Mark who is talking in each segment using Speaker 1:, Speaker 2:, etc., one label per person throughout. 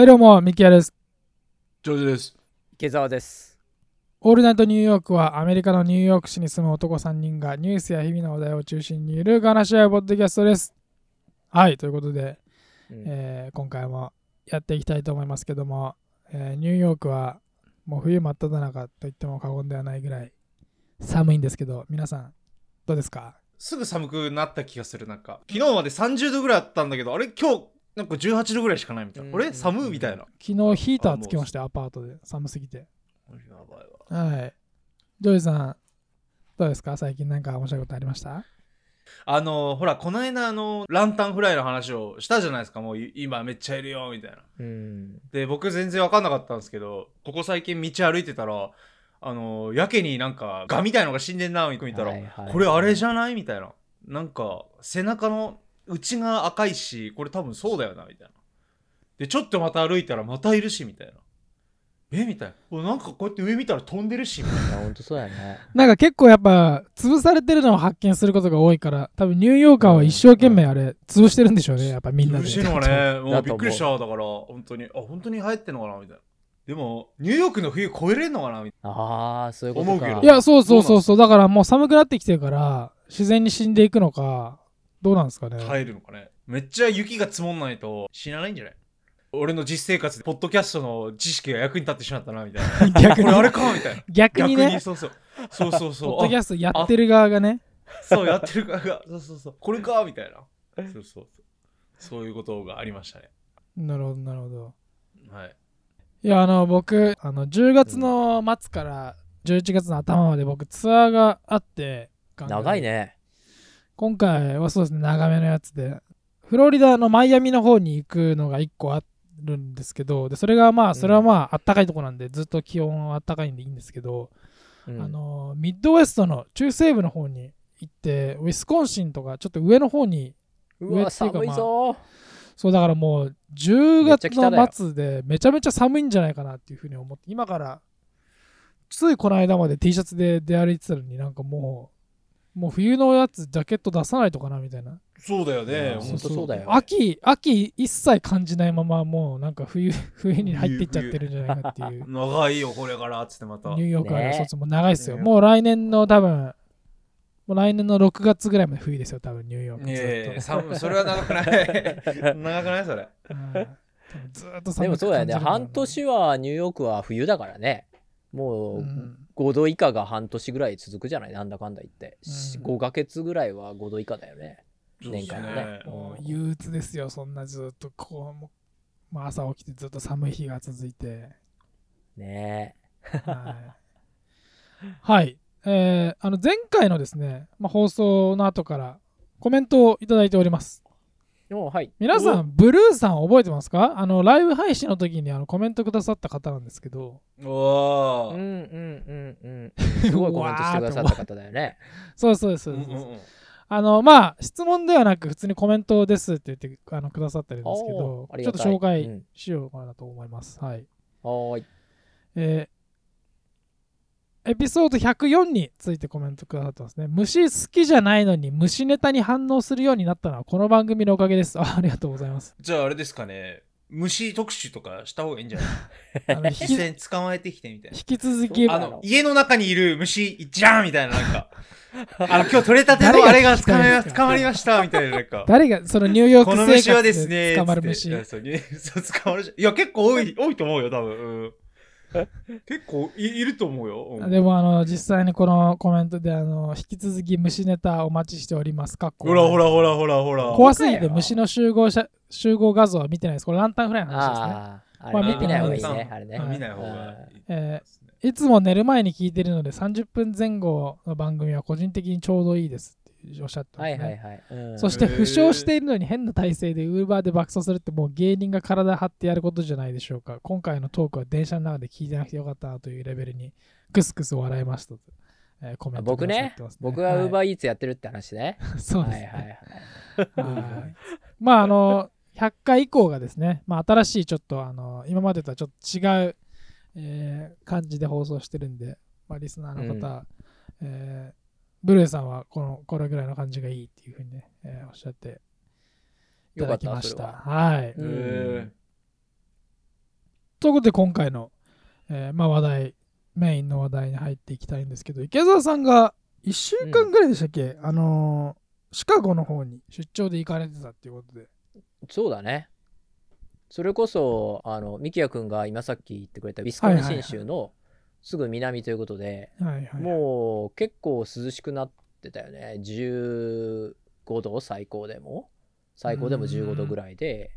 Speaker 1: はい、どうも、ミキヤです。
Speaker 2: ジョージです。
Speaker 3: 池澤です。
Speaker 1: オールナイトニューヨークはアメリカのニューヨーク市に住む男3人がニュースや日々の話題を中心にゆるく話し合うポッドキャストです。はい、ということで、
Speaker 3: うん
Speaker 1: えー今回もやっていきたいと思いますけども、えーニューヨークはもう冬真っ只中と言っても過言ではないぐらい寒いんですけど、皆さんどうですか？
Speaker 2: すぐ寒くなった気がする、なんか。昨日まで30度ぐらいあったんだけど、あれ今日、なんか18度ぐらいしかないみたいな。あれ
Speaker 3: うん
Speaker 2: 寒いみたいな。
Speaker 1: 昨日ヒーターつけましたよ、アパートで寒すぎて。
Speaker 2: やばいわ。
Speaker 1: はい。ジョイさん、どうですか？最近なんか面白いことありました？
Speaker 2: あのー、ほら、この間、あのー、 lanternfly の話をしたじゃないですか。もうい今めっちゃいるよ、みたいな。
Speaker 3: うん。
Speaker 2: で、僕全然わかんなかったんですけど、ここ最近道歩いてたら、あのー、やけになんか、ガみたいのが死んでんな、見たら、
Speaker 3: はいはい
Speaker 2: これあれじゃない？みたいな。なんか、背中の内が赤いし、これ多分そうだよな、みたいな。で、ちょっとまた歩いたらまたいるし、みたいな。えみたいな。おなんかこうやって上見たら飛んでるし、みたいな。
Speaker 3: いや、ほんとそうやね。
Speaker 1: なんか結構やっぱ潰されてるのを発見することが多いから多分ニューヨーカーは一生懸命あれ潰してるんでしょうねやっぱみんなで
Speaker 2: 苦しいのがね、も
Speaker 3: う
Speaker 2: うびっくりした。だから、本当に、あ、本当に流行ってんのかな、みたいな。でも、ニューヨークの冬超えれんのかな、みたい
Speaker 3: ああ、そういうことか。
Speaker 2: 思うけど
Speaker 1: いやそうそうそうそうだからもう寒くなってきてるから自然に死んでいくのかどうなんですかね
Speaker 2: な。耐えるのかね。めっちゃ雪が積もんないと死なないんじゃない？俺の実生活で、ポッドキャストの知識が役に立ってしまったな、みたいな。
Speaker 1: 逆に
Speaker 2: あれかみたいな。
Speaker 1: 逆にね
Speaker 2: そうそう。そうそうそう。
Speaker 1: ポッドキャストやってる側がね
Speaker 2: あそう、やってる側が、そうそうそう。これかみたいな。そうそうそう。そういうことがありましたね。
Speaker 1: なるほどなるほど
Speaker 2: はい。
Speaker 1: いやあの僕あの10月の末から11月の頭まで僕ツアーがあって
Speaker 3: 長いね。
Speaker 1: 今回はそうですね長めのやつで。フロリダのマイアミの方に行くのが1個あるんですけどでそれがまあそれはまああったかいとこなんでずっと気温はあったかいんでいいんですけど、
Speaker 3: うん。
Speaker 1: あのミッドウェストの中西部の方に行ってウィスコンシンとかちょっと上の方に
Speaker 3: う
Speaker 1: 上
Speaker 3: わ、
Speaker 1: っていうか
Speaker 3: 寒いぞ。
Speaker 1: そうだからもう10月の末でめちゃめちゃ寒いんじゃないかなっていうふうに思って今からついこの間まで T シャツで出歩いてたのになんかもうもう冬のやつジャケット出さないとかなみたいな。
Speaker 2: そうだよね。
Speaker 3: うんほんとそうだよ
Speaker 1: 秋秋一切感じないままもうなんか冬 冬に入っていっちゃってるんじゃないかっていう。
Speaker 2: 長いよ、これから、つってまた。
Speaker 1: ニューヨークは
Speaker 3: ね。
Speaker 1: そうそうもう長いですよ、
Speaker 2: ね。
Speaker 1: もう来年の多分もう来年の6月ぐらいまで冬ですよ多分ニューヨーク。ずっと、
Speaker 2: それは長くない。長くないそれ。
Speaker 1: うん。ずっと寒く
Speaker 3: でもそう
Speaker 1: だろうな
Speaker 3: 半年はニューヨークは冬だからね。も
Speaker 1: う
Speaker 3: うん5度以下が半年ぐらい続くじゃない？なんだかんだ言って。
Speaker 1: うん
Speaker 3: 5ヶ月ぐらいは5度以下だよね。年間のね
Speaker 1: もう憂鬱ですよ、そんなずっとこう、もうまあ、朝起きてずっと寒い日が続いて。
Speaker 3: ね
Speaker 1: はい。はいえーあの前回のですね、まあ、放送の後からコメントをいただいております。
Speaker 3: はい。
Speaker 1: 皆さん、ブルーさん覚えてますか？あの、ライブ配信の時にあのコメントくださった方なんですけど、
Speaker 2: おー。
Speaker 3: うんうんうんうん。すごいコメントしてくださった方だよね。
Speaker 1: そうそうです。そうです
Speaker 2: うんうんうん
Speaker 1: あの、まあ、質問ではなく、普通にコメントですって言ってあのくださってるんですけどちょっと紹介
Speaker 3: うん
Speaker 1: しようかなと思います。はい。
Speaker 3: はーい。
Speaker 1: えーエピソード104についてコメントくださってますね。虫好きじゃないのに虫ネタに反応するようになったのはこの番組のおかげです。あありがとうございます。
Speaker 2: じゃああれですかね。虫特集とかした方がいいんじゃない？
Speaker 1: あの引
Speaker 2: 実
Speaker 1: き
Speaker 2: 際に捕まえてきてみたいな。
Speaker 1: 引き続き、
Speaker 2: あの家の中にいる虫じゃんみたいななんか あの今日取れたてのあれが捕ま
Speaker 1: 聞きたいんですか？
Speaker 2: え捕まりましたみたいななんか
Speaker 1: 誰がそのニューヨー
Speaker 2: この
Speaker 1: ク生
Speaker 2: 虫はです
Speaker 1: 活で
Speaker 2: ね
Speaker 1: 捕まる虫
Speaker 2: つってい。やそうに そう捕まるしいや結構多い多いと思うよ多分、うん、結構いいると思うよ、うん
Speaker 1: でもあの実際にこのコメントであの引き続き虫ネタお待ちしております。かっこ
Speaker 2: ほらほらほらほらほら
Speaker 1: 怖すぎて虫の集合写集合画像は見てないです。これランタンフライの話ですね。
Speaker 3: ああ、あ
Speaker 1: ま
Speaker 3: 見ない方がいいね。あれね。
Speaker 1: はい
Speaker 2: 見ない方がいい
Speaker 1: えいつも寝る前に聞いてるので30分前後の番組は個人的にちょうどいいですおっしゃっすね。
Speaker 3: はいはいはい。うん
Speaker 1: そして負傷しているのに変な体勢でウーバーで爆走するってもう芸人が体張ってやることじゃないでしょうか。今回のトークは電車の中で聞いてなくてよかったなというレベルにクスクス笑いましたと、えーコメント
Speaker 3: 僕ね
Speaker 1: くださってます、
Speaker 3: 僕はウーバ
Speaker 1: ー、
Speaker 3: ーイーツやってるって話ね。
Speaker 1: そうです
Speaker 3: はいはい
Speaker 1: ね。
Speaker 3: はい。
Speaker 1: はいまああの100回以降がですね、まあ、新しいちょっとあの今までとはちょっと違う、えー感じで放送してるんで、まあ、リスナーの方、えーブルーさんはこのこれぐらいの感じがいいっていうふうにね、えーおっしゃっていただきました。
Speaker 3: よかった
Speaker 1: は。い。
Speaker 3: うん。
Speaker 2: へ
Speaker 1: ということで今回の、えーまあ、話題メインの話題に入っていきたいんですけど池澤さんが1週間ぐらいでしたっけ、あのーシカゴの方に出張で行かれてたっていうことで。
Speaker 3: そうだね。それこそ、あの、ミキヤ君が今さっき言ってくれたウィスコンシン州のすぐ南ということで、
Speaker 1: はいはい
Speaker 3: もう結構涼しくなってたよね。15度最高でも。最高でも15度ぐらいで、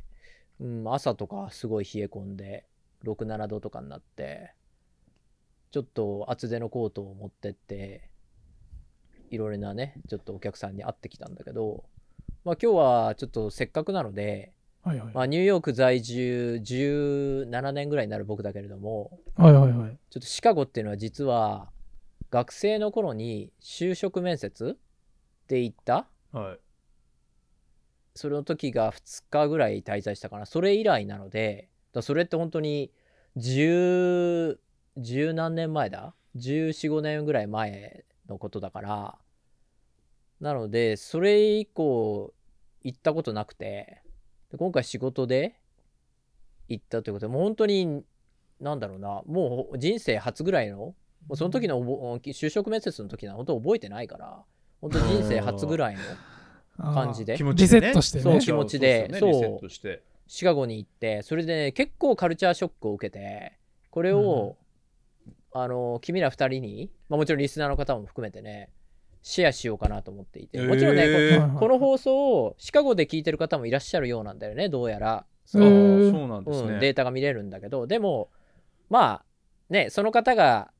Speaker 3: うん、朝とかすごい冷え込んで、6、7度とかになって、ちょっと厚手のコートを持ってって、いろいろなね、ちょっとお客さんに会ってきたんだけど、まあ今日はちょっとせっかくなので、
Speaker 1: はいはい。
Speaker 3: まあニューヨーク在住17年ぐらいになる僕だけれども、
Speaker 1: はいはいはい。
Speaker 3: ちょっとシカゴっていうのは実は学生の頃に就職面接で行った。
Speaker 2: はい。
Speaker 3: それの時が2日ぐらい滞在したかな。それ以来なのでだそれって本当に10十何年前だ？1415年ぐらい前のことだから。なのでそれ以降行ったことなくてで今回仕事で行ったということでもう本当になんだろうなもう人生初ぐらいのもうその時のおぼ就職面接の時は本当覚えてないから本当人生初ぐらいの感じで。
Speaker 2: 気持ちでね。
Speaker 1: リセットしてね。
Speaker 3: そう気持ちで。
Speaker 2: そう
Speaker 3: シカゴに行ってそれでね結構カルチャーショックを受けてこれを、あの君ら2人に、まあ、もちろんリスナーの方も含めてねシェアしようかなと思っていて。もちろんね、
Speaker 2: へー
Speaker 3: ここの放送をシカゴで聞いてる方もいらっしゃるようなんだよねどうやら。
Speaker 1: へ
Speaker 2: あ
Speaker 1: ー
Speaker 2: ー。そうなんですね、
Speaker 3: うん、データが見れるんだけど。でもまあねその方が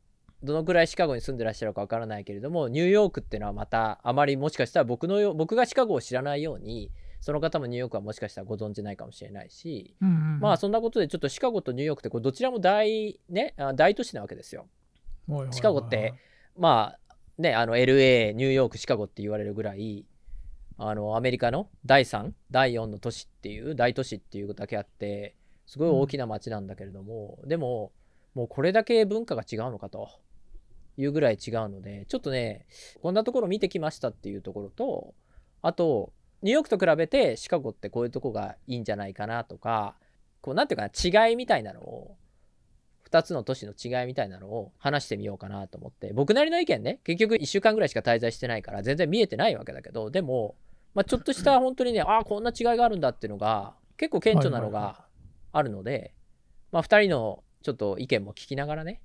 Speaker 3: どのくらいシカゴに住んでらっしゃるかわからないけれどもニューヨークっていうのはまたあまりもしかしたら僕のよ僕がシカゴを知らないようにその方もニューヨークはもしかしたらご存じないかもしれないし、
Speaker 1: うんうん
Speaker 3: まあそんなことでちょっとシカゴとニューヨークってこれどちらも大,、ね、あ大都市なわけですよ。
Speaker 1: はいはいはい。
Speaker 3: シカゴってまあねあの LA ニューヨークシカゴって言われるぐらいあのアメリカの第3第4の都市っていう大都市っていうだけあってすごい大きな街なんだけれども、でももうこれだけ文化が違うのかというぐらい違うのでちょっとねこんなところ見てきましたっていうところとあとニューヨークと比べてシカゴってこういうとこがいいんじゃないかなとかこうなんていうかな違いみたいなのを2つの都市の違いみたいなのを話してみようかなと思って。僕なりの意見ね結局1週間ぐらいしか滞在してないから全然見えてないわけだけどでも、まあ、ちょっとした 本当にねああこんな違いがあるんだっていうのが結構顕著なのがあるので、まあ、2人のちょっと意見も聞きながらね、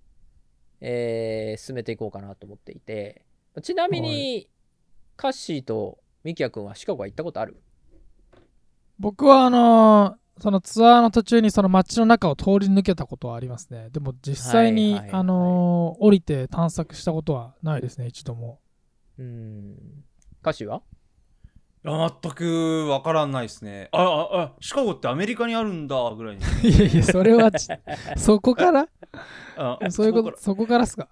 Speaker 3: えー進めていこうかなと思っていて。ちなみに、カッシーとミキヤ君はシカゴは行ったことある？
Speaker 1: 僕はあのーそのツアーの途中にその街の中を通り抜けたことはありますね。でも実際に、
Speaker 3: はいはいはい
Speaker 1: あのー降りて探索したことはないですね一度も。
Speaker 3: うーん。カッシーは？
Speaker 2: あ全くわからないですね。あああシカゴってアメリカにあるんだぐらいに。
Speaker 1: いやいやそれはちそこから？
Speaker 2: あ
Speaker 1: そういうこと
Speaker 2: から。
Speaker 1: そこからっすか？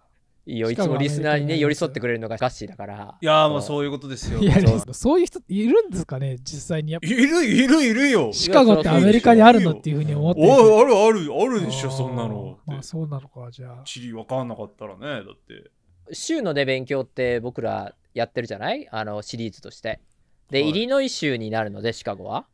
Speaker 3: いいよ。いつもリスナーにね寄り添ってくれるのがカッシーだから。
Speaker 2: いやーもうそう。いうことですよ。
Speaker 1: いや
Speaker 3: そう。
Speaker 1: そういう人いるんですかね実際に。やっぱ。
Speaker 2: いるいるいるよ。
Speaker 1: シカゴってアメリカにあるのっていうふうに思っていて
Speaker 2: おいあるあるあるでしょそんなの。
Speaker 1: まあそうなのかじゃあ。
Speaker 2: 地理わかんなかったらねだって。
Speaker 3: 州のね勉強って僕らやってるじゃない？あのシリーズとして。で、
Speaker 2: はい。
Speaker 3: イリノイ州になるのでシカゴは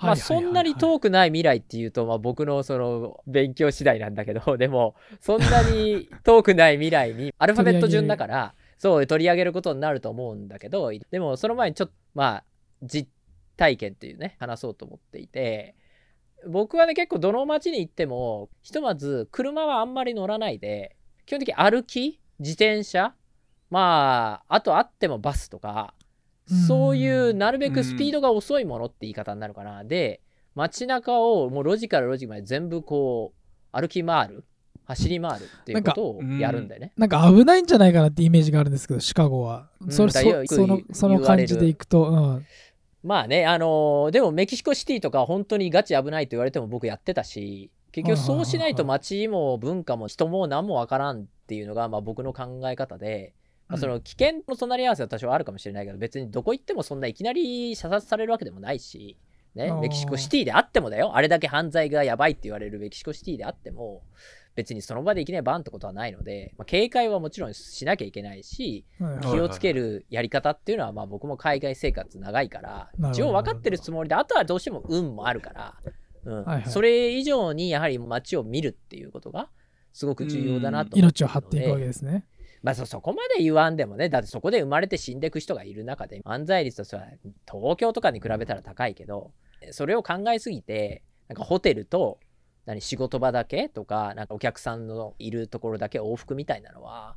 Speaker 3: まあそんなに遠くない未来っていうと、まあ、僕のその勉強次第なんだけど でもそんなに遠くない未来に アルファベット順だからそう取り上げることになると思うんだけどでもその前にちょっとまあ実体験っていうね話そうと思っていて僕はね結構どの街に行ってもひとまず車はあんまり乗らないで基本的に歩き自転車まああとあってもバスとかそういうなるべくスピードが遅いものって言い方になるかな。で、街中をもう路地から路地まで全部こう歩き回る、走り回るっていうことをやるんだよね。
Speaker 1: なんか危ないんじゃないかなってイメージがあるんですけどシカゴは。それ
Speaker 3: うんだよ
Speaker 1: そそのその感じでいくと、うん、
Speaker 3: まあね、あのーでもメキシコシティとか本当にガチ危ないと言われても僕やってたし、結局そうしないと街も文化も人も何もわからんっていうのがまあ僕の考え方で、まあ、その危険の隣り合わせは多少あるかもしれないけど、別にどこ行ってもそんないきなり射殺されるわけでもないし、ねメキシコシティであってもだよ、あれだけ犯罪がやばいって言われるメキシコシティであっても、別にその場でいきなりバンってことはないので、まあ、警戒はもちろんしなきゃいけないし、気をつけるやり方っていうのはまあ僕も海外生活長いから一応分かってるつもりであとはどうしても運もあるからうん。それ以上にやはり街を見るっていうことがすごく重要だなと思って
Speaker 1: 命を張っていくわけですね。
Speaker 3: まあそそこまで言わんでもねだってそこで生まれて死んでいく人がいる中で犯罪率としては東京とかに比べたら高いけどそれを考えすぎてなんかホテルと何仕事場だけとかなんかお客さんのいるところだけ往復みたいなのは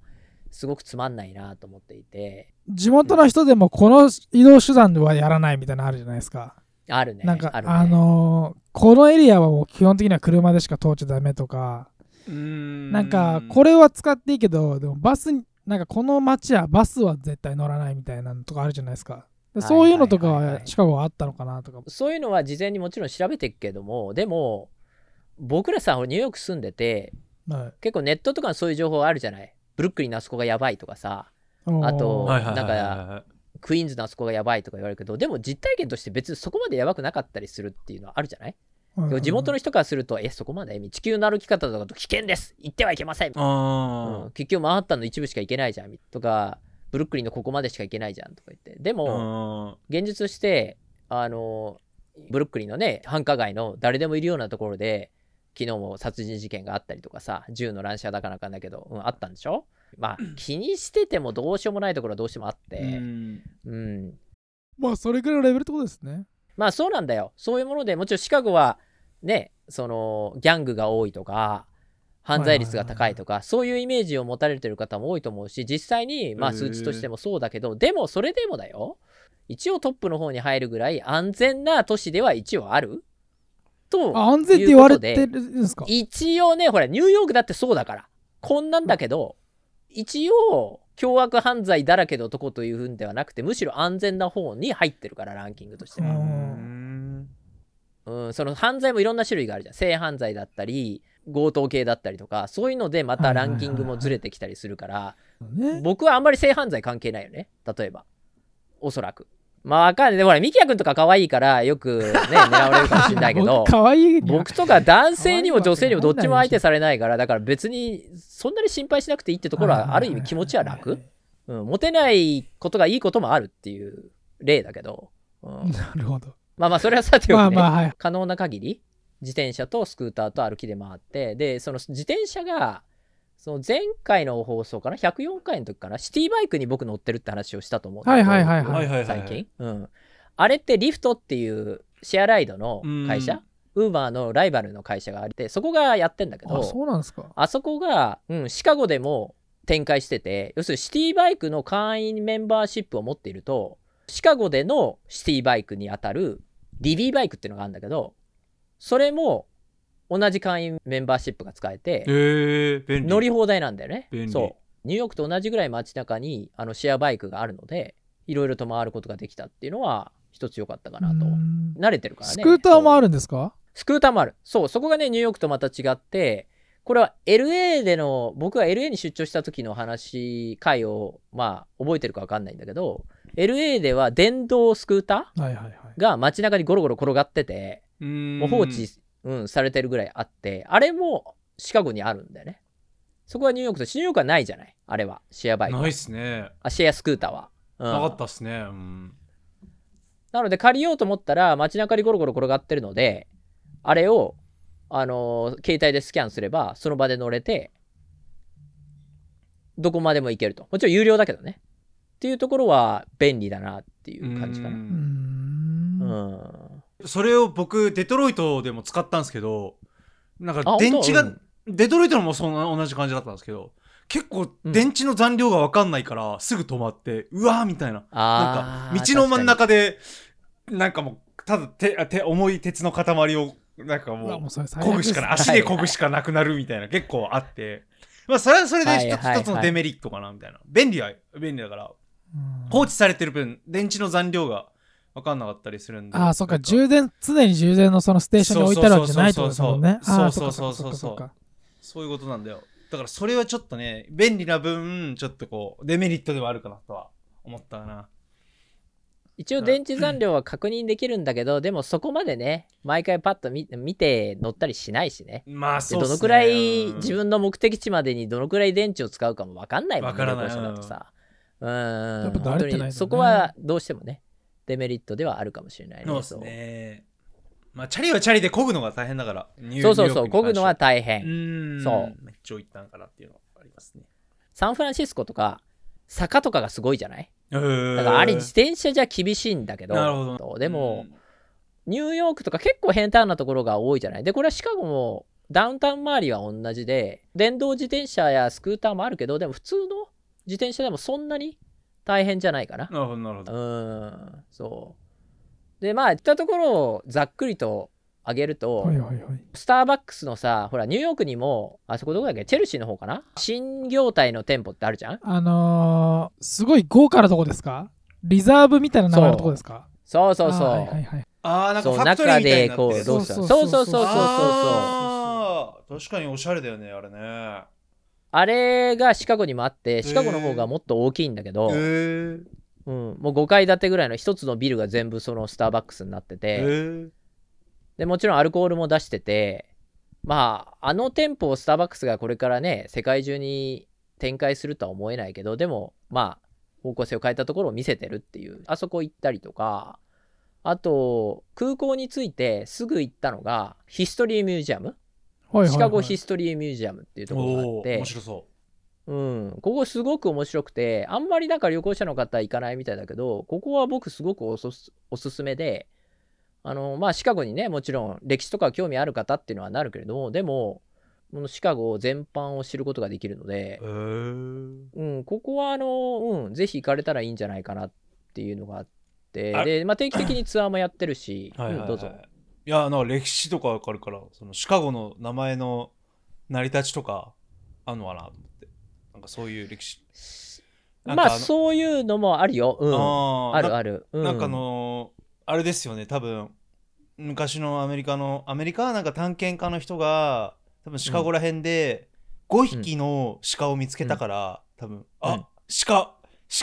Speaker 3: すごくつまんないなと思っていて
Speaker 1: 地元の人でもこの移動手段ではやらないみたいなのあるじゃないですか。
Speaker 3: あるね
Speaker 1: なんか、
Speaker 3: あるね
Speaker 1: あのーこのエリアはもう基本的には車でしか通っちゃダメとか、
Speaker 2: な
Speaker 1: なんかこれは使っていいけど、でもバスに、なんかこの街はバスは絶対乗らないみたいなのとかあるじゃないですか。そういうのとか
Speaker 3: は
Speaker 1: シカゴはあったのかなとか。
Speaker 3: そういうのは事前にもちろん調べていくけどもでも僕らさニューヨーク住んでて
Speaker 1: はい。
Speaker 3: 結構ネットとかにそういう情報あるじゃない？ブルックリンのあそこがやばいとかさ。あとなん
Speaker 2: は
Speaker 3: クイーンズのあそこがやばいとか言われるけどでも実体験として別にそこまでやばくなかったりするっていうのはあるじゃない、地元の人からするとえそこまで？地球の歩き方とかと危険です。行ってはいけません、うん。結局マンハッタンの一部しか行けないじゃんとかブルックリンのここまでしか行けないじゃんとか言って。で
Speaker 2: あ
Speaker 3: も現実としてあのブルックリンのね繁華街の誰でもいるようなところで昨日も殺人事件があったりとかさ銃の乱射だかなんかだけど、うん、あったんでしょ？まあ気にしててもどうしようもないところはどうしてもあって、
Speaker 2: うん。
Speaker 3: うん、
Speaker 1: まあそれぐらいのレベルってことですね。
Speaker 3: まあそうなんだよ。そういうものでもちろんシカゴはねそのギャングが多いとか犯罪率が高いとかそういうイメージを持たれてる方も多いと思うし実際にまあ数値としてもそうだけどでもそれでもだよ。一応トップの方に入るぐらい安全な都市では一応ある。と
Speaker 1: あ安全って言われてるんですか？
Speaker 3: 一応ねほらニューヨークだってそうだからこんなんだけど一応凶悪犯罪だらけのとこというふうではなくてむしろ安全な方に入ってるからランキングとしては。
Speaker 2: うん
Speaker 3: うん、その犯罪もいろんな種類があるじゃん。性犯罪だったり強盗系だったりとかそういうのでまたランキングもずれてきたりするから
Speaker 1: ね。
Speaker 3: 僕はあんまり性犯罪関係ないよね。例えば。おそらく。まあわかんない。でもほらミキヤ君とか可愛いからよくね狙われるかもしれないけど。
Speaker 1: 僕可愛い。
Speaker 3: 僕とか男性にも女性にもどっちも相手されないからだから別にそんなに心配しなくていいってところはある意味気持ちは楽、うん、モテないことがいいこともあるっていう例だけど、うん、
Speaker 1: なるほど。
Speaker 3: まあまあそれはさておきね、
Speaker 1: まあまあはい。
Speaker 3: 可能な限り自転車とスクーターと歩きで回ってでその自転車がその前回の放送かな104回の時かなシティバイクに僕乗ってるって話をしたと思うんだけど
Speaker 1: はいはいはいはい。
Speaker 2: はいはいはい
Speaker 3: 最近、うん、あれってリフトっていうシェアライドの会社？ウーバーのライバルの会社があってそこがやってんだけど
Speaker 1: あ、そうなんですか。
Speaker 3: あそこが、うん、シカゴでも展開してて要するにシティバイクの会員メンバーシップを持っているとシカゴでのシティバイクにあたるリビーバイクっていうのがあるんだけどそれも同じ会員メンバーシップが使えて
Speaker 2: へえ便利。
Speaker 3: 乗り放題なんだよね。
Speaker 2: 便利。
Speaker 3: そう。ニューヨークと同じぐらい街中にあのシェアバイクがあるのでいろいろと回ることができたっていうのは一つ良かったかなと。
Speaker 1: うん。
Speaker 3: 慣れてるからね。
Speaker 1: スクーターもあ
Speaker 3: る
Speaker 1: るんですか？
Speaker 3: スクーターもある。そう、そこがね、ニューヨークとまた違って、これは LA での、僕が LA に出張した時の話、回を、まあ、覚えてるかわかんないんだけど、LA では電動スクータ
Speaker 1: はいはいはい。
Speaker 3: ーが街中にゴロゴロ転がってて、
Speaker 2: も
Speaker 3: 放置、うん、されてるぐらいあって、あれもシカゴにあるんだよね。そこはニューヨークと、ニューヨークはないじゃない？あれは、シェアバイクは。
Speaker 2: ないっすね。
Speaker 3: あ、シェアスクーターは。うん。
Speaker 2: なかったっすね。うん。
Speaker 3: なので借りようと思ったら街中にゴロゴロ転がってるのであれを、あのー携帯でスキャンすればその場で乗れてどこまでも行けると。もちろん有料だけどね。っていうところは便利だなっていう感じかな。
Speaker 2: それを僕デトロイトでも使ったんですけどなん
Speaker 3: あ
Speaker 2: か電池が、
Speaker 3: 本
Speaker 2: デトロイトのもそんな同じ感じだったんですけど結構電池の残量が分かんないからすぐ止まってうわーみたいな。なんか道の真ん中でなんかもうただ手手重い鉄の塊をなんかもう
Speaker 1: もうそれ最
Speaker 2: 漕
Speaker 1: 悪です。
Speaker 2: ぐしかない。足で漕ぐしかなくなるみたいな結構あって。まあそれはそれで一つ一つのデメリットかなみたいな。便利は便利だから。
Speaker 1: うん。
Speaker 2: 放置されてる分電池の残量が分かんなかったりするんで
Speaker 1: ああ、そっか、充電、常に充電のそのステーションに置いてあるわけじゃないってことですもんね。
Speaker 2: そうそう
Speaker 1: ああ
Speaker 2: そうそう
Speaker 1: そっか
Speaker 2: そうそう
Speaker 1: そっかそっか。
Speaker 2: そういうことなんだよ。だからそれはちょっとね便利な分ちょっとこうデメリットではあるかなとは思ったかな。
Speaker 3: 一応電池残量は確認できるんだけどでもそこまでね毎回パッと見見て乗ったりしないしね。で
Speaker 2: まあそうね。
Speaker 3: どのくらい
Speaker 2: うん。
Speaker 3: 自分の目的地までにどのくらい電池を使うかも分かんないもんね
Speaker 2: わからない。
Speaker 3: 旅行者だとさ。うん。
Speaker 1: ね。
Speaker 3: にそこはどうしてもねデメリットではあるかもしれないね
Speaker 2: そうですね。まあチャリはチャリで漕ぐのが大変だから
Speaker 3: そうそうそう漕ぐのは大
Speaker 2: う
Speaker 3: 変、
Speaker 2: ーん。
Speaker 3: そう。
Speaker 2: めっちゃ行ったんかなっていうのはありますね。
Speaker 3: サンフランシスコとか坂とかがすごいじゃない？
Speaker 2: だか
Speaker 3: らあれ自転車じゃ厳しいんだけど
Speaker 2: なるほど。
Speaker 3: でも、ニューヨークとか結構変態なところが多いじゃない？でこれはシカゴもダウンタウン周りは同じで電動自転車やスクーターもあるけどでも普通の自転車でもそんなに大変じゃないかな。
Speaker 2: なるほどなるほ
Speaker 3: う
Speaker 2: ど。
Speaker 3: ーんそう。でまあ言ったところをざっくりと挙げると、
Speaker 1: はいはいはい。
Speaker 3: スターバックスのさほらニューヨークにもあそこどこだっけ？チェルシーの方かな？新業態の店舗ってあるじゃん？
Speaker 1: あのー、すごい豪華なとこですか？リザーブみたいな名前のとこですか？
Speaker 3: そうそうそう、
Speaker 1: あーはいはいはい。
Speaker 2: ああなんか
Speaker 3: そう
Speaker 2: ファクトリーみたい
Speaker 3: 中で
Speaker 2: になってる
Speaker 3: こうどうした
Speaker 1: そ
Speaker 3: そうう
Speaker 1: そそ
Speaker 3: そううそううそう。うそう
Speaker 2: 確かにおしゃれだよねあれね
Speaker 3: あれがシカゴにもあってシカゴの方がもっと大きいんだけど、
Speaker 2: へえ
Speaker 3: うん、もう5階建てぐらいの一つのビルが全部そのスターバックスになって
Speaker 2: へ
Speaker 3: て、
Speaker 2: え
Speaker 3: でもちろんアルコールも出しててまああの店舗をスターバックスがこれからね世界中に展開するとは思えないけどでもまあ方向性を変えたところを見せてるっていうあそこ行ったりとかあと空港に着いてすぐ行ったのがヒストリーミュージアム
Speaker 1: はいはいはい。
Speaker 3: シカゴヒストリーミュージアムっていうところがあって。
Speaker 2: 面白そ
Speaker 3: う。ん、ここすごく面白くてあんまりなんか旅行者の方行かないみたいだけどここは僕すごくおすすおすすめであのまあシカゴにねもちろん歴史とか興味ある方っていうのはなるけれどもでもこのシカゴ全般を知ることができるので
Speaker 2: う、
Speaker 3: ん、ここはあの、うん、ぜひ行かれたらいいんじゃないかなっていうのがあって。
Speaker 2: あ
Speaker 3: で、まあ、定期的にツアーもやってるし、
Speaker 2: はいはい、はい。
Speaker 3: うんどうぞ
Speaker 2: いやなんか歴史とかわかるからそのシカゴの名前の成り立ちとかあんのかなと思って。なんかそういう歴史。
Speaker 3: まあ
Speaker 2: の
Speaker 3: そういうのもあるよ、うん、
Speaker 2: あ
Speaker 3: るある、う
Speaker 2: なんかあのーあれですよね多分。昔のアメリカのアメリカはなんか探検家の人が多分シカゴら辺で5匹の鹿を見つけたから、多分あ、
Speaker 3: うん。
Speaker 2: 鹿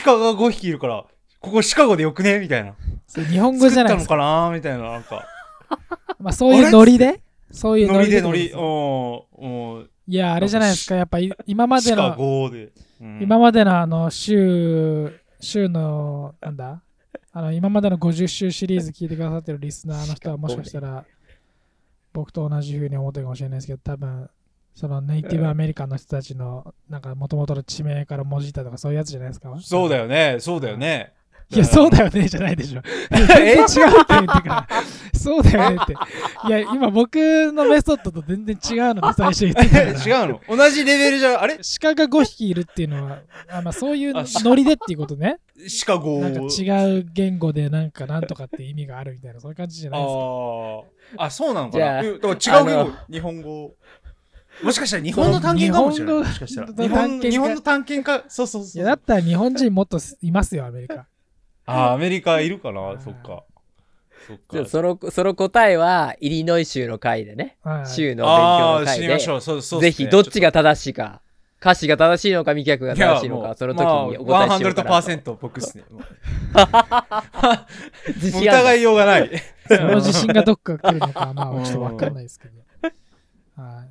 Speaker 2: 鹿が5匹いるからここシカゴでよくねみたいな。
Speaker 1: 日本語じゃないですか。
Speaker 2: かなみたいななんか
Speaker 1: まあそういうノリで？そういう
Speaker 2: ノ
Speaker 1: ノリで
Speaker 2: ノリ。
Speaker 1: いや、あれじゃないですか。やっぱい今までの、
Speaker 2: うん。
Speaker 1: 今までのあの、週、週の、なんだ？あの、今までの50週シリーズ聞いてくださってるリスナーの人はもしかしたら、僕と同じ風に思ってるかもしれないですけど、多分、そのネイティブアメリカンの人たちの、なんか、もともとの地名から文字ったとか、そういうやつじゃないですか？
Speaker 2: そうだ
Speaker 1: よ。
Speaker 2: よね。そうだよね
Speaker 1: いや、そうだよね、じゃないでしょ。全然違うって言ってから。そうだよねって。いや、今僕のメソッドと全然違うので最初言ってたから。
Speaker 2: 違うの？同じレベルじゃあれ？
Speaker 1: 鹿が5匹いるっていうのは、あまあ、そういう
Speaker 2: あ
Speaker 1: ノリでっていうことね。
Speaker 2: シカゴ
Speaker 1: なんか違う言語でなんかなんとかって意味があるみたいな、そういう感じじゃないですか。
Speaker 2: あーあそうなのか
Speaker 3: じゃあ
Speaker 2: なうんだから違う言
Speaker 3: あ
Speaker 2: 語日本語もしかしたら日本の探検かもしれない
Speaker 1: 日本語
Speaker 2: もしかしたら
Speaker 1: の
Speaker 2: 日本
Speaker 1: 探検家
Speaker 2: 日本の探検家そうそうそう
Speaker 1: いや、だったら日本人もっといますよ、アメリカ。
Speaker 2: あーアメリカいるかな？
Speaker 1: ー
Speaker 2: そっか。そっ
Speaker 3: じゃあ
Speaker 2: か
Speaker 3: そのその答えはイリノイ州の回でね。
Speaker 1: はい
Speaker 3: 州の勉強
Speaker 2: ああ
Speaker 3: の回で。
Speaker 2: 知りましょう。そうそうっ
Speaker 3: ぜひどっちが正しいか。歌詞が正しいのか味覚が正しいのかその時にお答えしようかなと、
Speaker 2: 100%僕っすね。疑いようがない。
Speaker 1: その自信がどっか来るのか、まあ、ちょっとわかんないですけど。はい。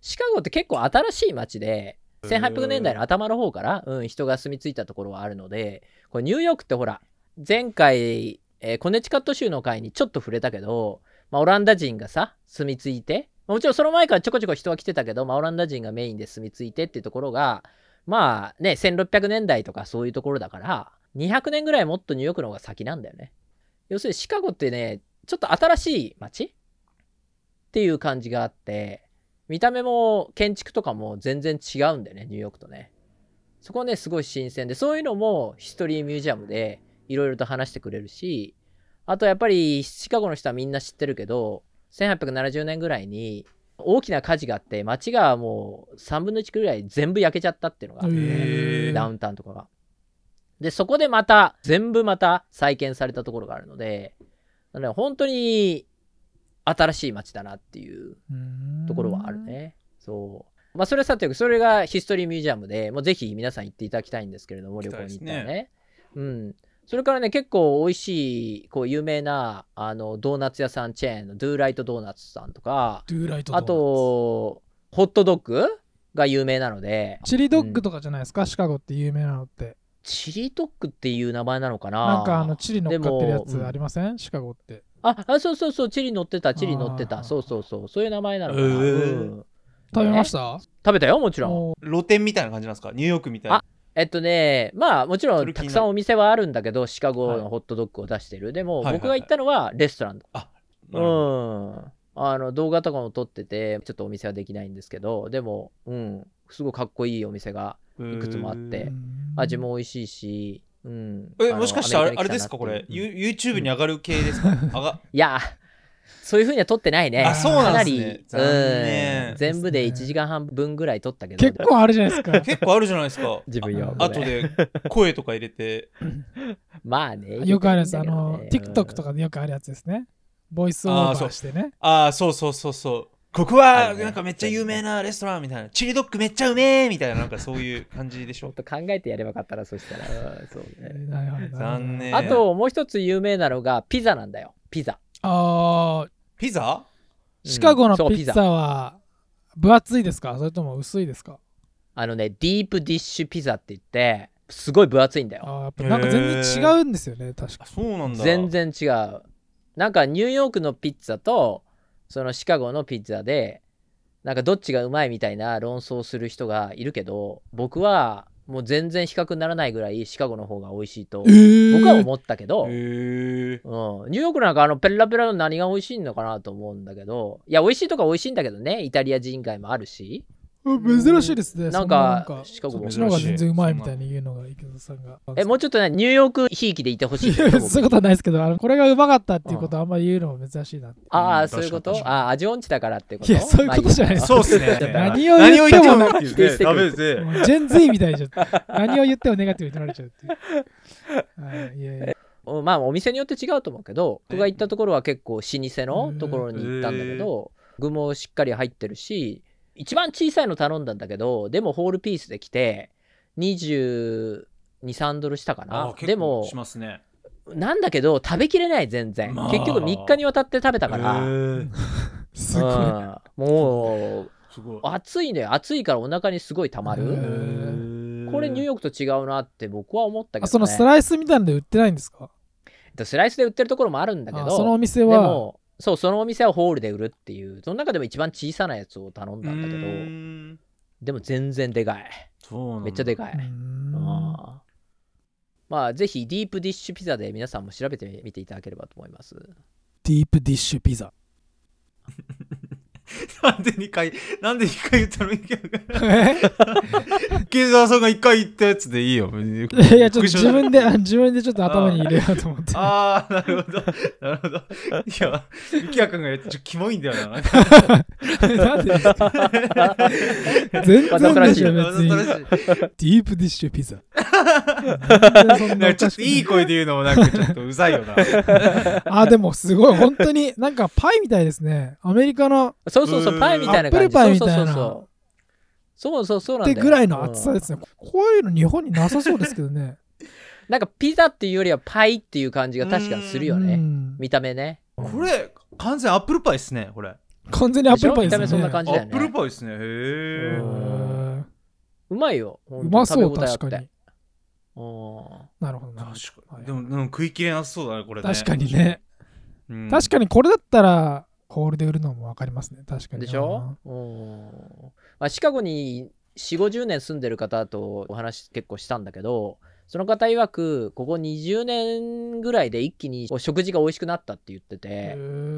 Speaker 3: シカゴって結構新しい街で1800年代の頭の方から、うん、人が住み着いたところはあるのでこれニューヨークってほら前回、えーコネチカット州の回にちょっと触れたけど、まあ、オランダ人がさ住み着いてもちろんその前からちょこちょこ人は来てたけど、まあ、オランダ人がメインで住み着いてっていうところがまあね1600年代とかそういうところだから200年ぐらいもっとニューヨークの方が先なんだよね。要するにシカゴってねちょっと新しい街っていう感じがあって見た目も建築とかも全然違うんだよねニューヨークとねそこねすごい新鮮でそういうのもヒストリーミュージアムでいろいろと話してくれるしあとやっぱりシカゴの人はみんな知ってるけど1870年ぐらいに大きな火事があって街がもう3分の1ぐらい全部焼けちゃったっていうのがあって、
Speaker 2: へー
Speaker 3: ダウンタウンとかが。で、そこでまた、全部また再建されたところがあるので、なので本当に新しい街だなっていうところはあるね。そう。まあ、それはさておき、それがヒストリーミュージアムで、もうぜひ皆さん行っていただきたいんですけれども、旅行に行ったら
Speaker 2: 行きたい
Speaker 3: ね。うん。それからね、結構美味しい、こう、有名な、あの、ドーナツ屋さんチェーンのドゥーライトドーナツさんとか、
Speaker 1: ドゥーライト
Speaker 3: あと、ホットドッグが有名なので、
Speaker 1: チリドッグとかじゃないですか、シカゴって有名なのって。
Speaker 3: チリドッグっていう名前なのかな？
Speaker 1: なんかあのチリ乗っかってるやつありません、シカゴって。
Speaker 3: ああそうそうそうチリ乗ってたチリ乗ってた。そうそうそう。そういう名前なのかな、
Speaker 2: へー。
Speaker 3: うん。
Speaker 1: 食べました？
Speaker 3: 食べたよもちろん。
Speaker 2: 露店みたいな感じなんですか？ニューヨークみたいな。
Speaker 3: あえっとねまあもちろんたくさんお店はあるんだけどシカゴ
Speaker 2: はい。
Speaker 3: のホットドッグを出してる。でも
Speaker 2: はいはいはい。
Speaker 3: 僕が行ったのはレストラン
Speaker 2: あ
Speaker 3: うん。あの動画とかも撮っててちょっとお店はできないんですけどでもうん。すごいかっこいいお店がいくつもあって
Speaker 1: うん
Speaker 3: 味も美味しいしうん。
Speaker 2: えもしかしてあれあれですかこれ、
Speaker 3: うん
Speaker 2: You- YouTube に上がる系ですか、上が
Speaker 3: いやそういうふうには撮ってないね。
Speaker 2: あそうなん
Speaker 3: かな
Speaker 2: ですね
Speaker 3: うん。全部で1時間半分ぐらい撮ったけど。
Speaker 1: 結構あるじゃないですか。
Speaker 2: 結構あるじゃないですか。
Speaker 3: 自分用
Speaker 2: あとで声とか入れて。
Speaker 3: まあね
Speaker 1: よくあるやつ、あの、TikTok とかでよくあるやつですね。ボイスオーバーしてね。
Speaker 2: ああそうそうそうそうここはなんかめっちゃ有名なレストランみたいな。チリドッグめっちゃうめえみたいななんかそういう感じでしょ。
Speaker 3: もっと考えてやればよかったらそしたら。う んそうね。
Speaker 2: 残念
Speaker 3: あともう一つ有名なのがピザなんだよ。ピザ。
Speaker 1: あー。
Speaker 2: ピザ？
Speaker 1: シカゴのピッツァは分厚いですか？それとも薄いですか？
Speaker 3: あのねディープディッシュピザって言ってすごい分厚いんだよ。
Speaker 1: あーやっぱなんか全然違うんですよね、確か。
Speaker 2: あそうなんだ。
Speaker 3: 全然違う。なんかニューヨークのピッツァとそのシカゴのピッツァでなんかどっちがうまいみたいな論争する人がいるけど僕はもう全然比較にならないぐらいシカゴの方が美味しいと
Speaker 1: えー、
Speaker 3: 僕は思ったけど、
Speaker 2: へえ
Speaker 3: うん、ニューヨークなんかあのペラペラの何が美味しいのかなと思うんだけどいや美味しいとか美味しいんだけどねイタリア人街もあるし
Speaker 1: 珍しいですね。
Speaker 3: なんかシカゴも。
Speaker 1: そっちの方が全然うまいみたいに言うのが池田さんが。
Speaker 3: えもうちょっとねニューヨークひいきでいてほしい
Speaker 1: そういうことはないですけど、あのこれがうまかったっていうことはあんまり言うのも珍しいな。
Speaker 3: ああ、
Speaker 2: うん
Speaker 3: そういうこと？ああ味音痴だからってこと？
Speaker 1: いやそういうことじゃない
Speaker 3: まあ
Speaker 2: そうっすね。
Speaker 1: 何を言っても
Speaker 3: 否定してくる
Speaker 1: ジェン Z みたいじゃん。何を言ってもネガティブに取られちゃうっていう。はい、いやいや
Speaker 3: うん。まあお店によって違うと思うけど僕が行ったところは結構老舗のところに行ったんだけど具もしっかり入ってるし一番小さいの頼んだんだけどでもホールピースで来て223ドルしたかな。
Speaker 2: あ結構
Speaker 3: でも
Speaker 2: しますね。
Speaker 3: なんだけど食べきれない全然、
Speaker 2: まあ。
Speaker 3: 結局3日にわたって食べたから、
Speaker 1: すごい。
Speaker 3: うん。もう
Speaker 2: すごい。
Speaker 3: 暑いんだよ暑いからお腹にすごいたま
Speaker 1: へ
Speaker 3: る
Speaker 1: ー。
Speaker 3: これニューヨークと違うなって僕は思ったけど、ね、
Speaker 1: あそのスライスみたいなので売ってないんですか？
Speaker 3: えっとスライスで売ってるところもあるんだけど
Speaker 1: あそのお店
Speaker 3: で
Speaker 1: は、
Speaker 3: もそうそのお店はホールで売るっていうその中でも一番小さなやつを頼んだんだけ
Speaker 2: う
Speaker 3: どでも全然でかい。めっちゃでかい、あー。まあぜひディープディッシュピザで皆さんも調べてみていただければと思います。
Speaker 1: ディープディッシュピザ。
Speaker 2: なんで2回なんで2回言ったの？池
Speaker 1: え？
Speaker 2: 池澤さんが1回言ったやつでいいよ。
Speaker 1: いや、ちょっと自分で、あ自分でちょっと頭に入れようと思って。
Speaker 2: ああなるほど。なるほど。いや池谷君がやってちょっとキモいんだよな。なん
Speaker 1: で？全然でしょ、別に。ディープディッシュピザ。
Speaker 2: なんかちょっといい声で言うのもなんかちょっとうざいよな。
Speaker 1: あ、でもすごい、本当になんかパイみたいですね。アメリカの
Speaker 3: そうそうそううん。パイみたいな感じ。
Speaker 1: アップルパイみたいな。
Speaker 3: そうそうそうそうそう。そうなん
Speaker 1: ってぐらいの厚さですね。こういうの日本になさそうですけどね。
Speaker 3: なんかピザっていうよりはパイっていう感じが確かにするよね。
Speaker 1: うん。
Speaker 3: 見た目ね。
Speaker 2: これ完全アップルパイっすねこれ。
Speaker 1: 完全にアップルパイですね。
Speaker 3: 見た目そんな感じだよね。
Speaker 2: アップルパイっすね。へ
Speaker 1: う
Speaker 2: え
Speaker 1: ん
Speaker 3: うまいよ。
Speaker 1: うまそう、
Speaker 3: ほんと食べ応えあって。
Speaker 1: 確かに。
Speaker 3: うん
Speaker 1: なるほどな。
Speaker 2: 確か
Speaker 1: はい
Speaker 2: にでもでも食い切れなさそうだねこれね。
Speaker 1: 確かにね。
Speaker 2: うん。
Speaker 1: 確かにこれだったら、ホールで売るのも分かりますね。確かに。
Speaker 3: でしょ、うんまあ、シカゴに4 5 0年住んでる方とお話結構したんだけどその方曰くここ20年ぐらいで一気に食事が美味しくなったって言ってて、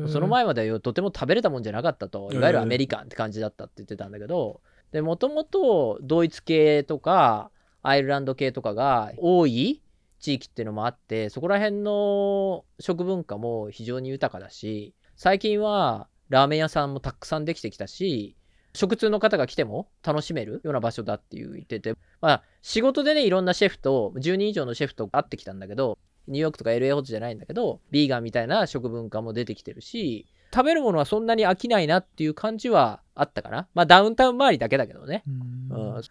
Speaker 3: その前まではとても食べれたもんじゃなかったと。いわゆるアメリカンって感じだったって言ってたんだけどでもともとドイツ系とかアイルランド系とかが多い地域っていうのもあってそこら辺の食文化も非常に豊かだし最近はラーメン屋さんもたくさんできてきたし食通の方が来ても楽しめるような場所だって言っててまあ仕事でねいろんなシェフと10人以上のシェフと会ってきたんだけどニューヨークとか LA ホットじゃないんだけどビーガンみたいな食文化も出てきてるし食べるものはそんなに飽きないなっていう感じはあったかな。まあダウンタウン周りだけだけどね。
Speaker 1: うん。
Speaker 3: うん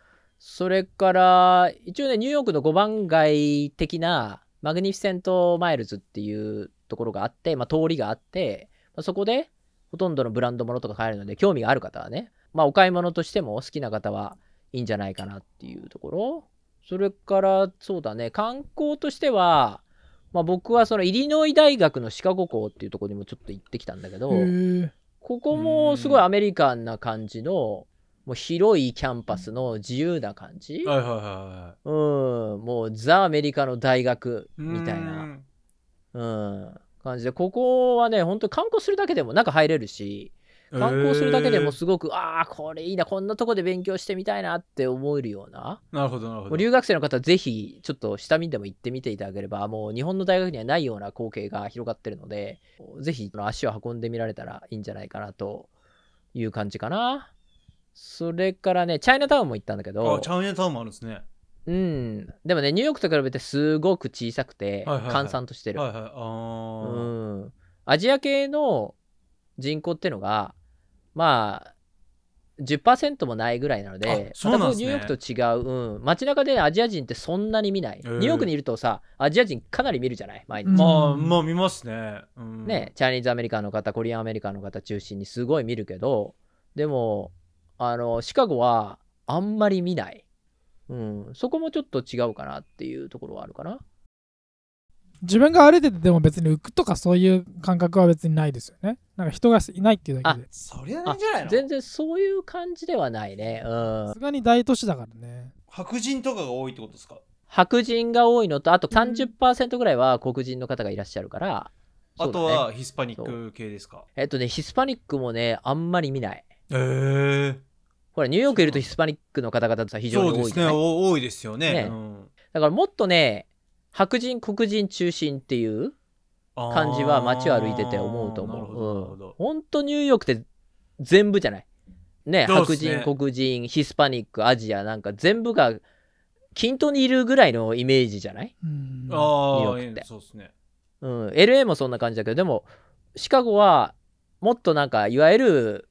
Speaker 3: それから一応ねニューヨークの5番街的なマグニフィセントマイルズっていうところがあって、まあ、通りがあって、まあそこでほとんどのブランド物とか買えるので興味がある方はね、まあ、お買い物としても好きな方はいいんじゃないかなっていうところ。それからそうだね観光としてはまあ、僕はそのイリノイ大学のシカゴ校っていうところにもちょっと行ってきたんだけど、ここもすごいアメリカンな感じの、もう広いキャンパスの自由な感じ、
Speaker 2: はいはいは
Speaker 3: うん、もうザ・アメリカの大学
Speaker 2: い。
Speaker 3: みたいうな、
Speaker 2: ん
Speaker 3: うん、感じで、ここはね、本当に観光するだけでも中入れるし、観光するだけでもすごく、ああ、これいいな、こんなとこで勉強してみたいなって思えるような、
Speaker 2: なるほどなるほど。
Speaker 3: 留学生の方、ぜひちょっと下見でも行ってみていただければ、もう日本の大学にはないような光景が広がってるので、ぜひ足を運んでみられたらいいんじゃないかなという感じかな。それからね、チャイナタウンも行ったんだけど
Speaker 2: あ、チ、ャイナタウンもあるんですね。
Speaker 3: うん、でもね、ニューヨークと比べてすごく小さくて、閑散としてる。
Speaker 2: はいはい。あー。
Speaker 3: うん、アジア系の人口ってのがまあ10%もないぐらいなので
Speaker 2: あそうなんすね。
Speaker 3: ニューヨークと違う、うん、街中でアジア人ってそんなに見ない、
Speaker 2: へー。
Speaker 3: ニューヨークにいるとさアジア人かなり見るじゃない？毎日、
Speaker 1: うん
Speaker 2: まあ、まあ見ますね。うん。
Speaker 3: ねチャイニーズアメリカンの方コリアンアメリカンの方中心にすごい見るけどでもあのシカゴはあんまり見ない、うん、そこもちょっと違うかなっていうところはあるかな。
Speaker 1: 自分が歩いててでも別に浮くとかそういう感覚は別にないですよね。なんか人がいないっていうだけで。
Speaker 2: そりゃないんじゃないの？
Speaker 3: 全然そういう感じではないね。うん。
Speaker 1: さすがに大都市だからね。
Speaker 2: 白人とかが多いってことですか？
Speaker 3: 白人が多いのとあと30%ぐらいは黒人の方がいらっしゃるから、
Speaker 2: あとはヒスパニック系ですか？
Speaker 3: えっとねヒスパニックもねあんまり見ない。
Speaker 2: へえ
Speaker 3: ほらニューヨークいるとヒスパニックの方々ってさ非常に多いじゃない？
Speaker 2: お多いですよね。
Speaker 3: ね。
Speaker 2: うん。
Speaker 3: だからもっとね白人黒人中心っていう感じは街を歩いてて思うと思う。
Speaker 2: あーなるほどなるほ
Speaker 3: うん
Speaker 2: ど、
Speaker 3: ほんとニューヨークって全部じゃない？ね
Speaker 2: ね。
Speaker 3: 人黒人ヒスパニックアジアなんか全部が均等にいるぐらいのイメージじゃない？
Speaker 1: うん。
Speaker 2: あ
Speaker 3: ニューヨ
Speaker 2: あ
Speaker 3: ークって。
Speaker 2: そうですね。
Speaker 3: うん、LA もそんな感じだけどでもシカゴはもっとなんかいわゆる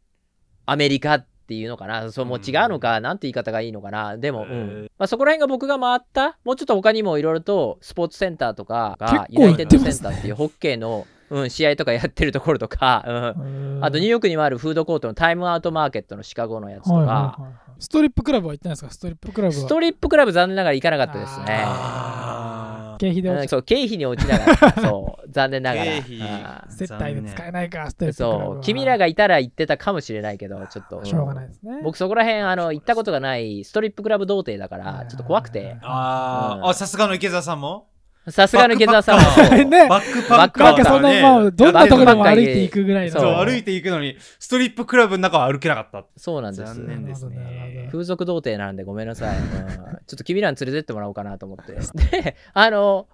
Speaker 3: アメリカっていうのかな。そうもう違うのか、なんて言い方がいいのかな。でも、うん。まあ、そこら辺が僕が回ったもうちょっと他にもいろいろとスポーツセンターとかユナイテッドセンターっていうホッケーの、うん、試合とかやってるところとか、うん。
Speaker 1: う ん
Speaker 3: あとニューヨークにもあるフードコートのタイムアウトマーケットのシカゴのやつとか、
Speaker 1: はいはいはい。はいストリップクラブは行ってないですか？ストリップクラブは。
Speaker 3: ストリップクラブ残念ながら行かなかったですね。
Speaker 2: あ
Speaker 1: 経費で落ち
Speaker 3: うんそう経費に落ちながら。そう残念ながら。
Speaker 1: 接待で使えないかストリップクラブは。
Speaker 3: そう君らがいたら行ってたかもしれないけどちょっと、
Speaker 1: しょうがないですね。
Speaker 3: 僕そこら辺あの行ったことがないストリップクラブ童貞だからちょっと怖くて。うん。
Speaker 2: あーあさすがの池澤さんも？
Speaker 3: さすがの池澤さんは
Speaker 2: バックパッカー
Speaker 1: ね
Speaker 2: バックパッカ
Speaker 1: なんかそんなもうどんなとこでも歩いていくぐらいの
Speaker 3: そう
Speaker 2: 歩いていくのにストリップクラブの中は歩けなかった
Speaker 3: そうなんです
Speaker 2: 残念ですね。
Speaker 1: ど
Speaker 3: 風俗童貞なんでごめんなさい、うん。ちょっと君らに連れてってもらおうかなと思って。であの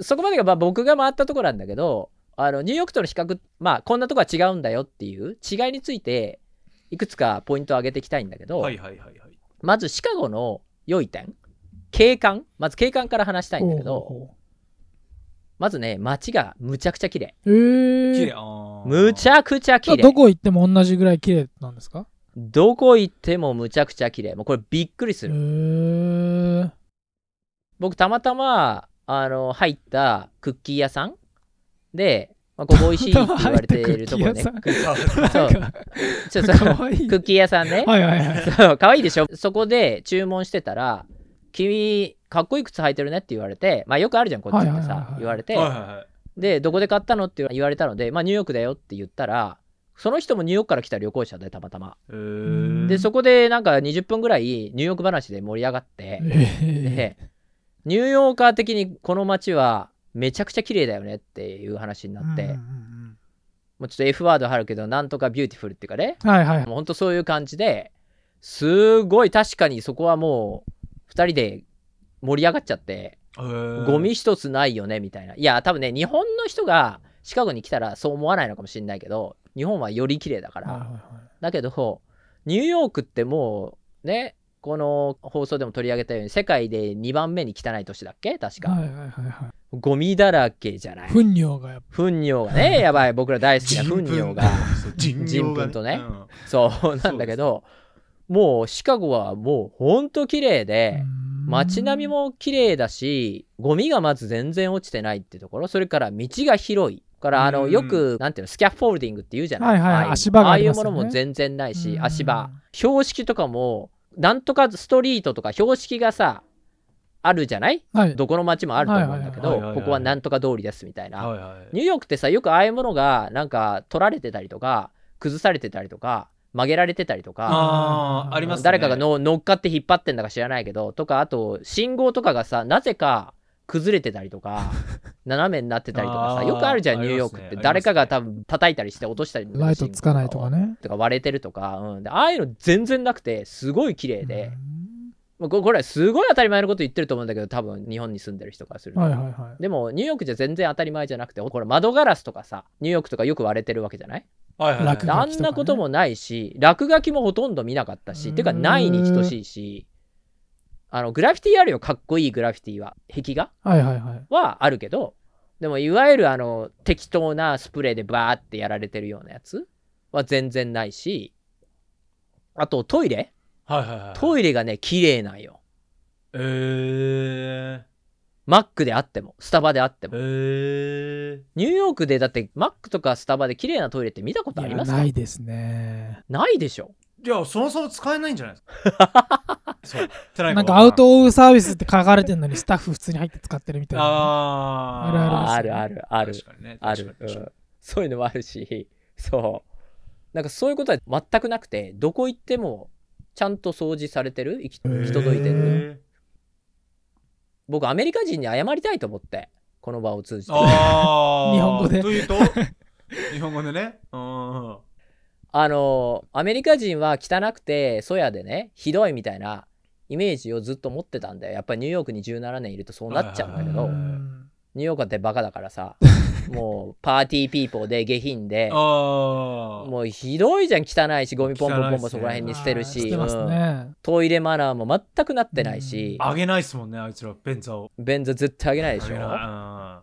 Speaker 3: そこまでがまあ僕が回ったところなんだけどあのニューヨークとの比較まあこんなとこは違うんだよっていう違いについていくつかポイントを挙げていきたいんだけど、
Speaker 2: はいはいはいはい。
Speaker 3: まずシカゴの良い点景観まず景観から話したいんだけどまずね街がむちゃくちゃ綺麗。
Speaker 1: うへえ
Speaker 3: むちゃくちゃ綺麗。
Speaker 1: どこ行っても同じぐらい綺麗なんですか？
Speaker 3: どこ行ってもむちゃくちゃ綺麗。もうこれびっくりす
Speaker 1: へ
Speaker 3: る
Speaker 1: え
Speaker 3: 僕たまたまあの入ったクッキー屋さんで、まあ、ここ美味しいって言われているところねそう。そう
Speaker 1: かわいい。
Speaker 3: クッキー屋さんね。
Speaker 1: はいはいはい。
Speaker 3: そう可愛いでしょ。そこで注文してたら君かっこいい靴履いてるねって言われてまあよくあるじゃんこっちってさ
Speaker 1: はいはいはいはい。
Speaker 3: 言われて。
Speaker 2: はいはいはい。
Speaker 3: でどこで買ったの？って言われたのでまあニューヨークだよって言ったらその人もニューヨークから来た旅行者でたまたま。でそこでなんか20分ぐらいニューヨーク話で盛り上がって
Speaker 1: ええ
Speaker 3: でニューヨーカー的にこの街はめちゃくちゃ綺麗だよねっていう話になって、
Speaker 1: うんうんうん
Speaker 3: もうちょっと F ワードあるけどなんとか beautiful っていうかね
Speaker 1: はいはい。
Speaker 3: もうほんとそういう感じですごい確かにそこはもう2人で盛り上がっちゃって
Speaker 2: へー。
Speaker 3: ゴミ一つないよねみたいな。いや多分ね日本の人がシカゴに来たらそう思わないのかもしれないけど日本はより綺麗だから、
Speaker 1: はいはいはい。
Speaker 3: だけどニューヨークってもうねこの放送でも取り上げたように世界で2番目に汚い都市だっけ？確か、
Speaker 1: はいはいはいはい。
Speaker 3: ゴミだらけじゃない。
Speaker 1: 糞尿がやっぱ。
Speaker 3: 糞尿がね。やばい。僕ら大好きな糞尿が。
Speaker 2: 人
Speaker 3: 糞とね。
Speaker 2: うん。
Speaker 3: そうなんだけどもうシカゴはもうほんと綺麗で街並みも綺麗だしゴミがまず全然落ちてないってところ。それから道が広いからあの
Speaker 2: うん。
Speaker 3: よくなんていうのスキャフォールディングって言うじゃない、
Speaker 1: はいはい
Speaker 3: ああいう
Speaker 1: 足場が
Speaker 3: ああいうものも全然ないし
Speaker 1: うん。
Speaker 3: 足場。標識とかもなんとかストリートとか標識がさあるじゃない？
Speaker 1: はい。
Speaker 3: どこの街もあると思うんだけどここはなんとか通りですみたいな。
Speaker 2: はいはい。
Speaker 3: ニューヨークってさよくああいうものがなんか取られてたりとか崩されてたりとか曲げられてたりとか
Speaker 2: あーありますね。
Speaker 3: 誰かがの乗っかって引っ張ってんだか知らないけどとかあと信号とかがさなぜか崩れてたりとか 斜めになってたりとかさよくあるじゃんニューヨークって。誰かが多分叩いたりして落としたり
Speaker 1: ライトつかないとかね。
Speaker 3: とか割れてるとか、うん、でああいうの全然なくてすごい綺麗で、まあここれすごい当たり前のこと言ってると思うんだけど多分日本に住んでる人からすると、
Speaker 1: うんはいはいはい。
Speaker 3: でもニューヨークじゃ全然当たり前じゃなくてこれ窓ガラスとかさニューヨークとかよく割れてるわけじゃない？
Speaker 2: はいはい
Speaker 1: 落書き
Speaker 3: あんなこともないし落書きもほとんど見なかったし
Speaker 1: うん。
Speaker 3: ていうかないに等しいしあのグラフィティあるよ。かっこいいグラフィティは。壁画？
Speaker 1: はいはいはい。
Speaker 3: はあるけどでもいわゆるあの適当なスプレーでバーってやられてるようなやつ？は全然ないし。あとトイレ？
Speaker 2: はいはいはい。
Speaker 3: トイレがね綺麗なんよ。
Speaker 2: え
Speaker 3: マックであってもスタバであって
Speaker 2: ー、
Speaker 3: も
Speaker 2: え
Speaker 3: ニューヨークでだってマックとかスタバで綺麗なトイレって見たことありますか？
Speaker 1: ないですね。
Speaker 3: ないでしょ。
Speaker 2: ー、じゃあそもそも使えないんじゃないですか？そう。ない
Speaker 1: なんかアウトオブサービスって書かれてるのにスタッフ普通に入って使ってるみたいな。
Speaker 2: あ
Speaker 1: るあ
Speaker 3: あるある。ある。
Speaker 2: 確かにね。
Speaker 3: ある
Speaker 2: 確かに。確かに
Speaker 3: うん。そういうのもあるし。そう。なんかそういうことは全くなくてどこ行ってもちゃんと掃除されてる？行き届いてる？
Speaker 2: え
Speaker 3: 僕アメリカ人に謝りたいと思ってこの場を通じ
Speaker 2: ー、
Speaker 3: て。
Speaker 2: あー。
Speaker 1: 日本語で。
Speaker 2: というと？日本語でね。うん
Speaker 3: あのアメリカ人は汚くて粗野でねひどいみたいなイメージをずっと持ってたんだよ。やっぱりニューヨークに17年いるとそうなっちゃうんだけど。ニューヨークってバカだからさ もう party people で下品でもうひどいじゃん汚いしゴミポンポンポンポンそこら辺に捨てるし、
Speaker 1: 捨てます
Speaker 3: うん
Speaker 1: ね。
Speaker 3: トイレマナーも全くなってないし、
Speaker 2: あげないっすもんねあいつら便座を。
Speaker 3: 便座絶対あげないでしょ。が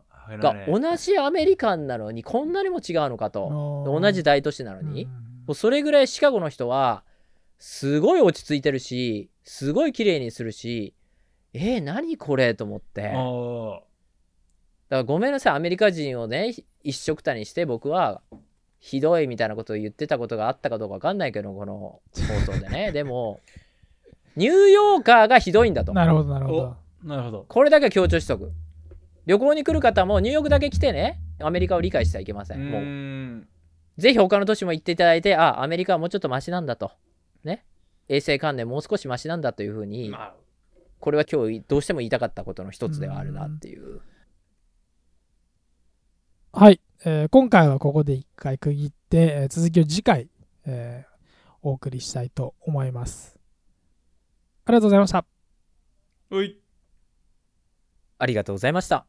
Speaker 2: ね。
Speaker 3: 同じアメリカンなのにこんなにも違うのかと。同じ大都市なのに、もうそれぐらいシカゴの人はすごい落ち着いてるしすごい綺麗にするしえー、何これと思って。だか
Speaker 2: あ
Speaker 3: らごめんなさい。アメリカ人をね一緒くたにして僕はひどいみたいなことを言ってたことがあったかどうか分かんないけどこの放送でね。でもニューヨーカーがひどいんだと。
Speaker 1: なるほどなるほど。
Speaker 2: あなるほど。
Speaker 3: これだけは強調しとく。旅行に来る方もニューヨークだけ来てね。アメリカを理解してはいけません。もう。
Speaker 2: うん。
Speaker 3: ぜひ他の都市も行っていただいてあアメリカはもうちょっとマシなんだとね。衛生観念もう少しマシなんだというふうに
Speaker 2: まあ。
Speaker 3: これは今日どうしても言いたかったことの一つではあるなっていう。
Speaker 1: はい、えー今回はここで一回区切って、えー続きを次回、えーお送りしたいと思います。ありがとうございました。
Speaker 2: うい。
Speaker 3: ありがとうございました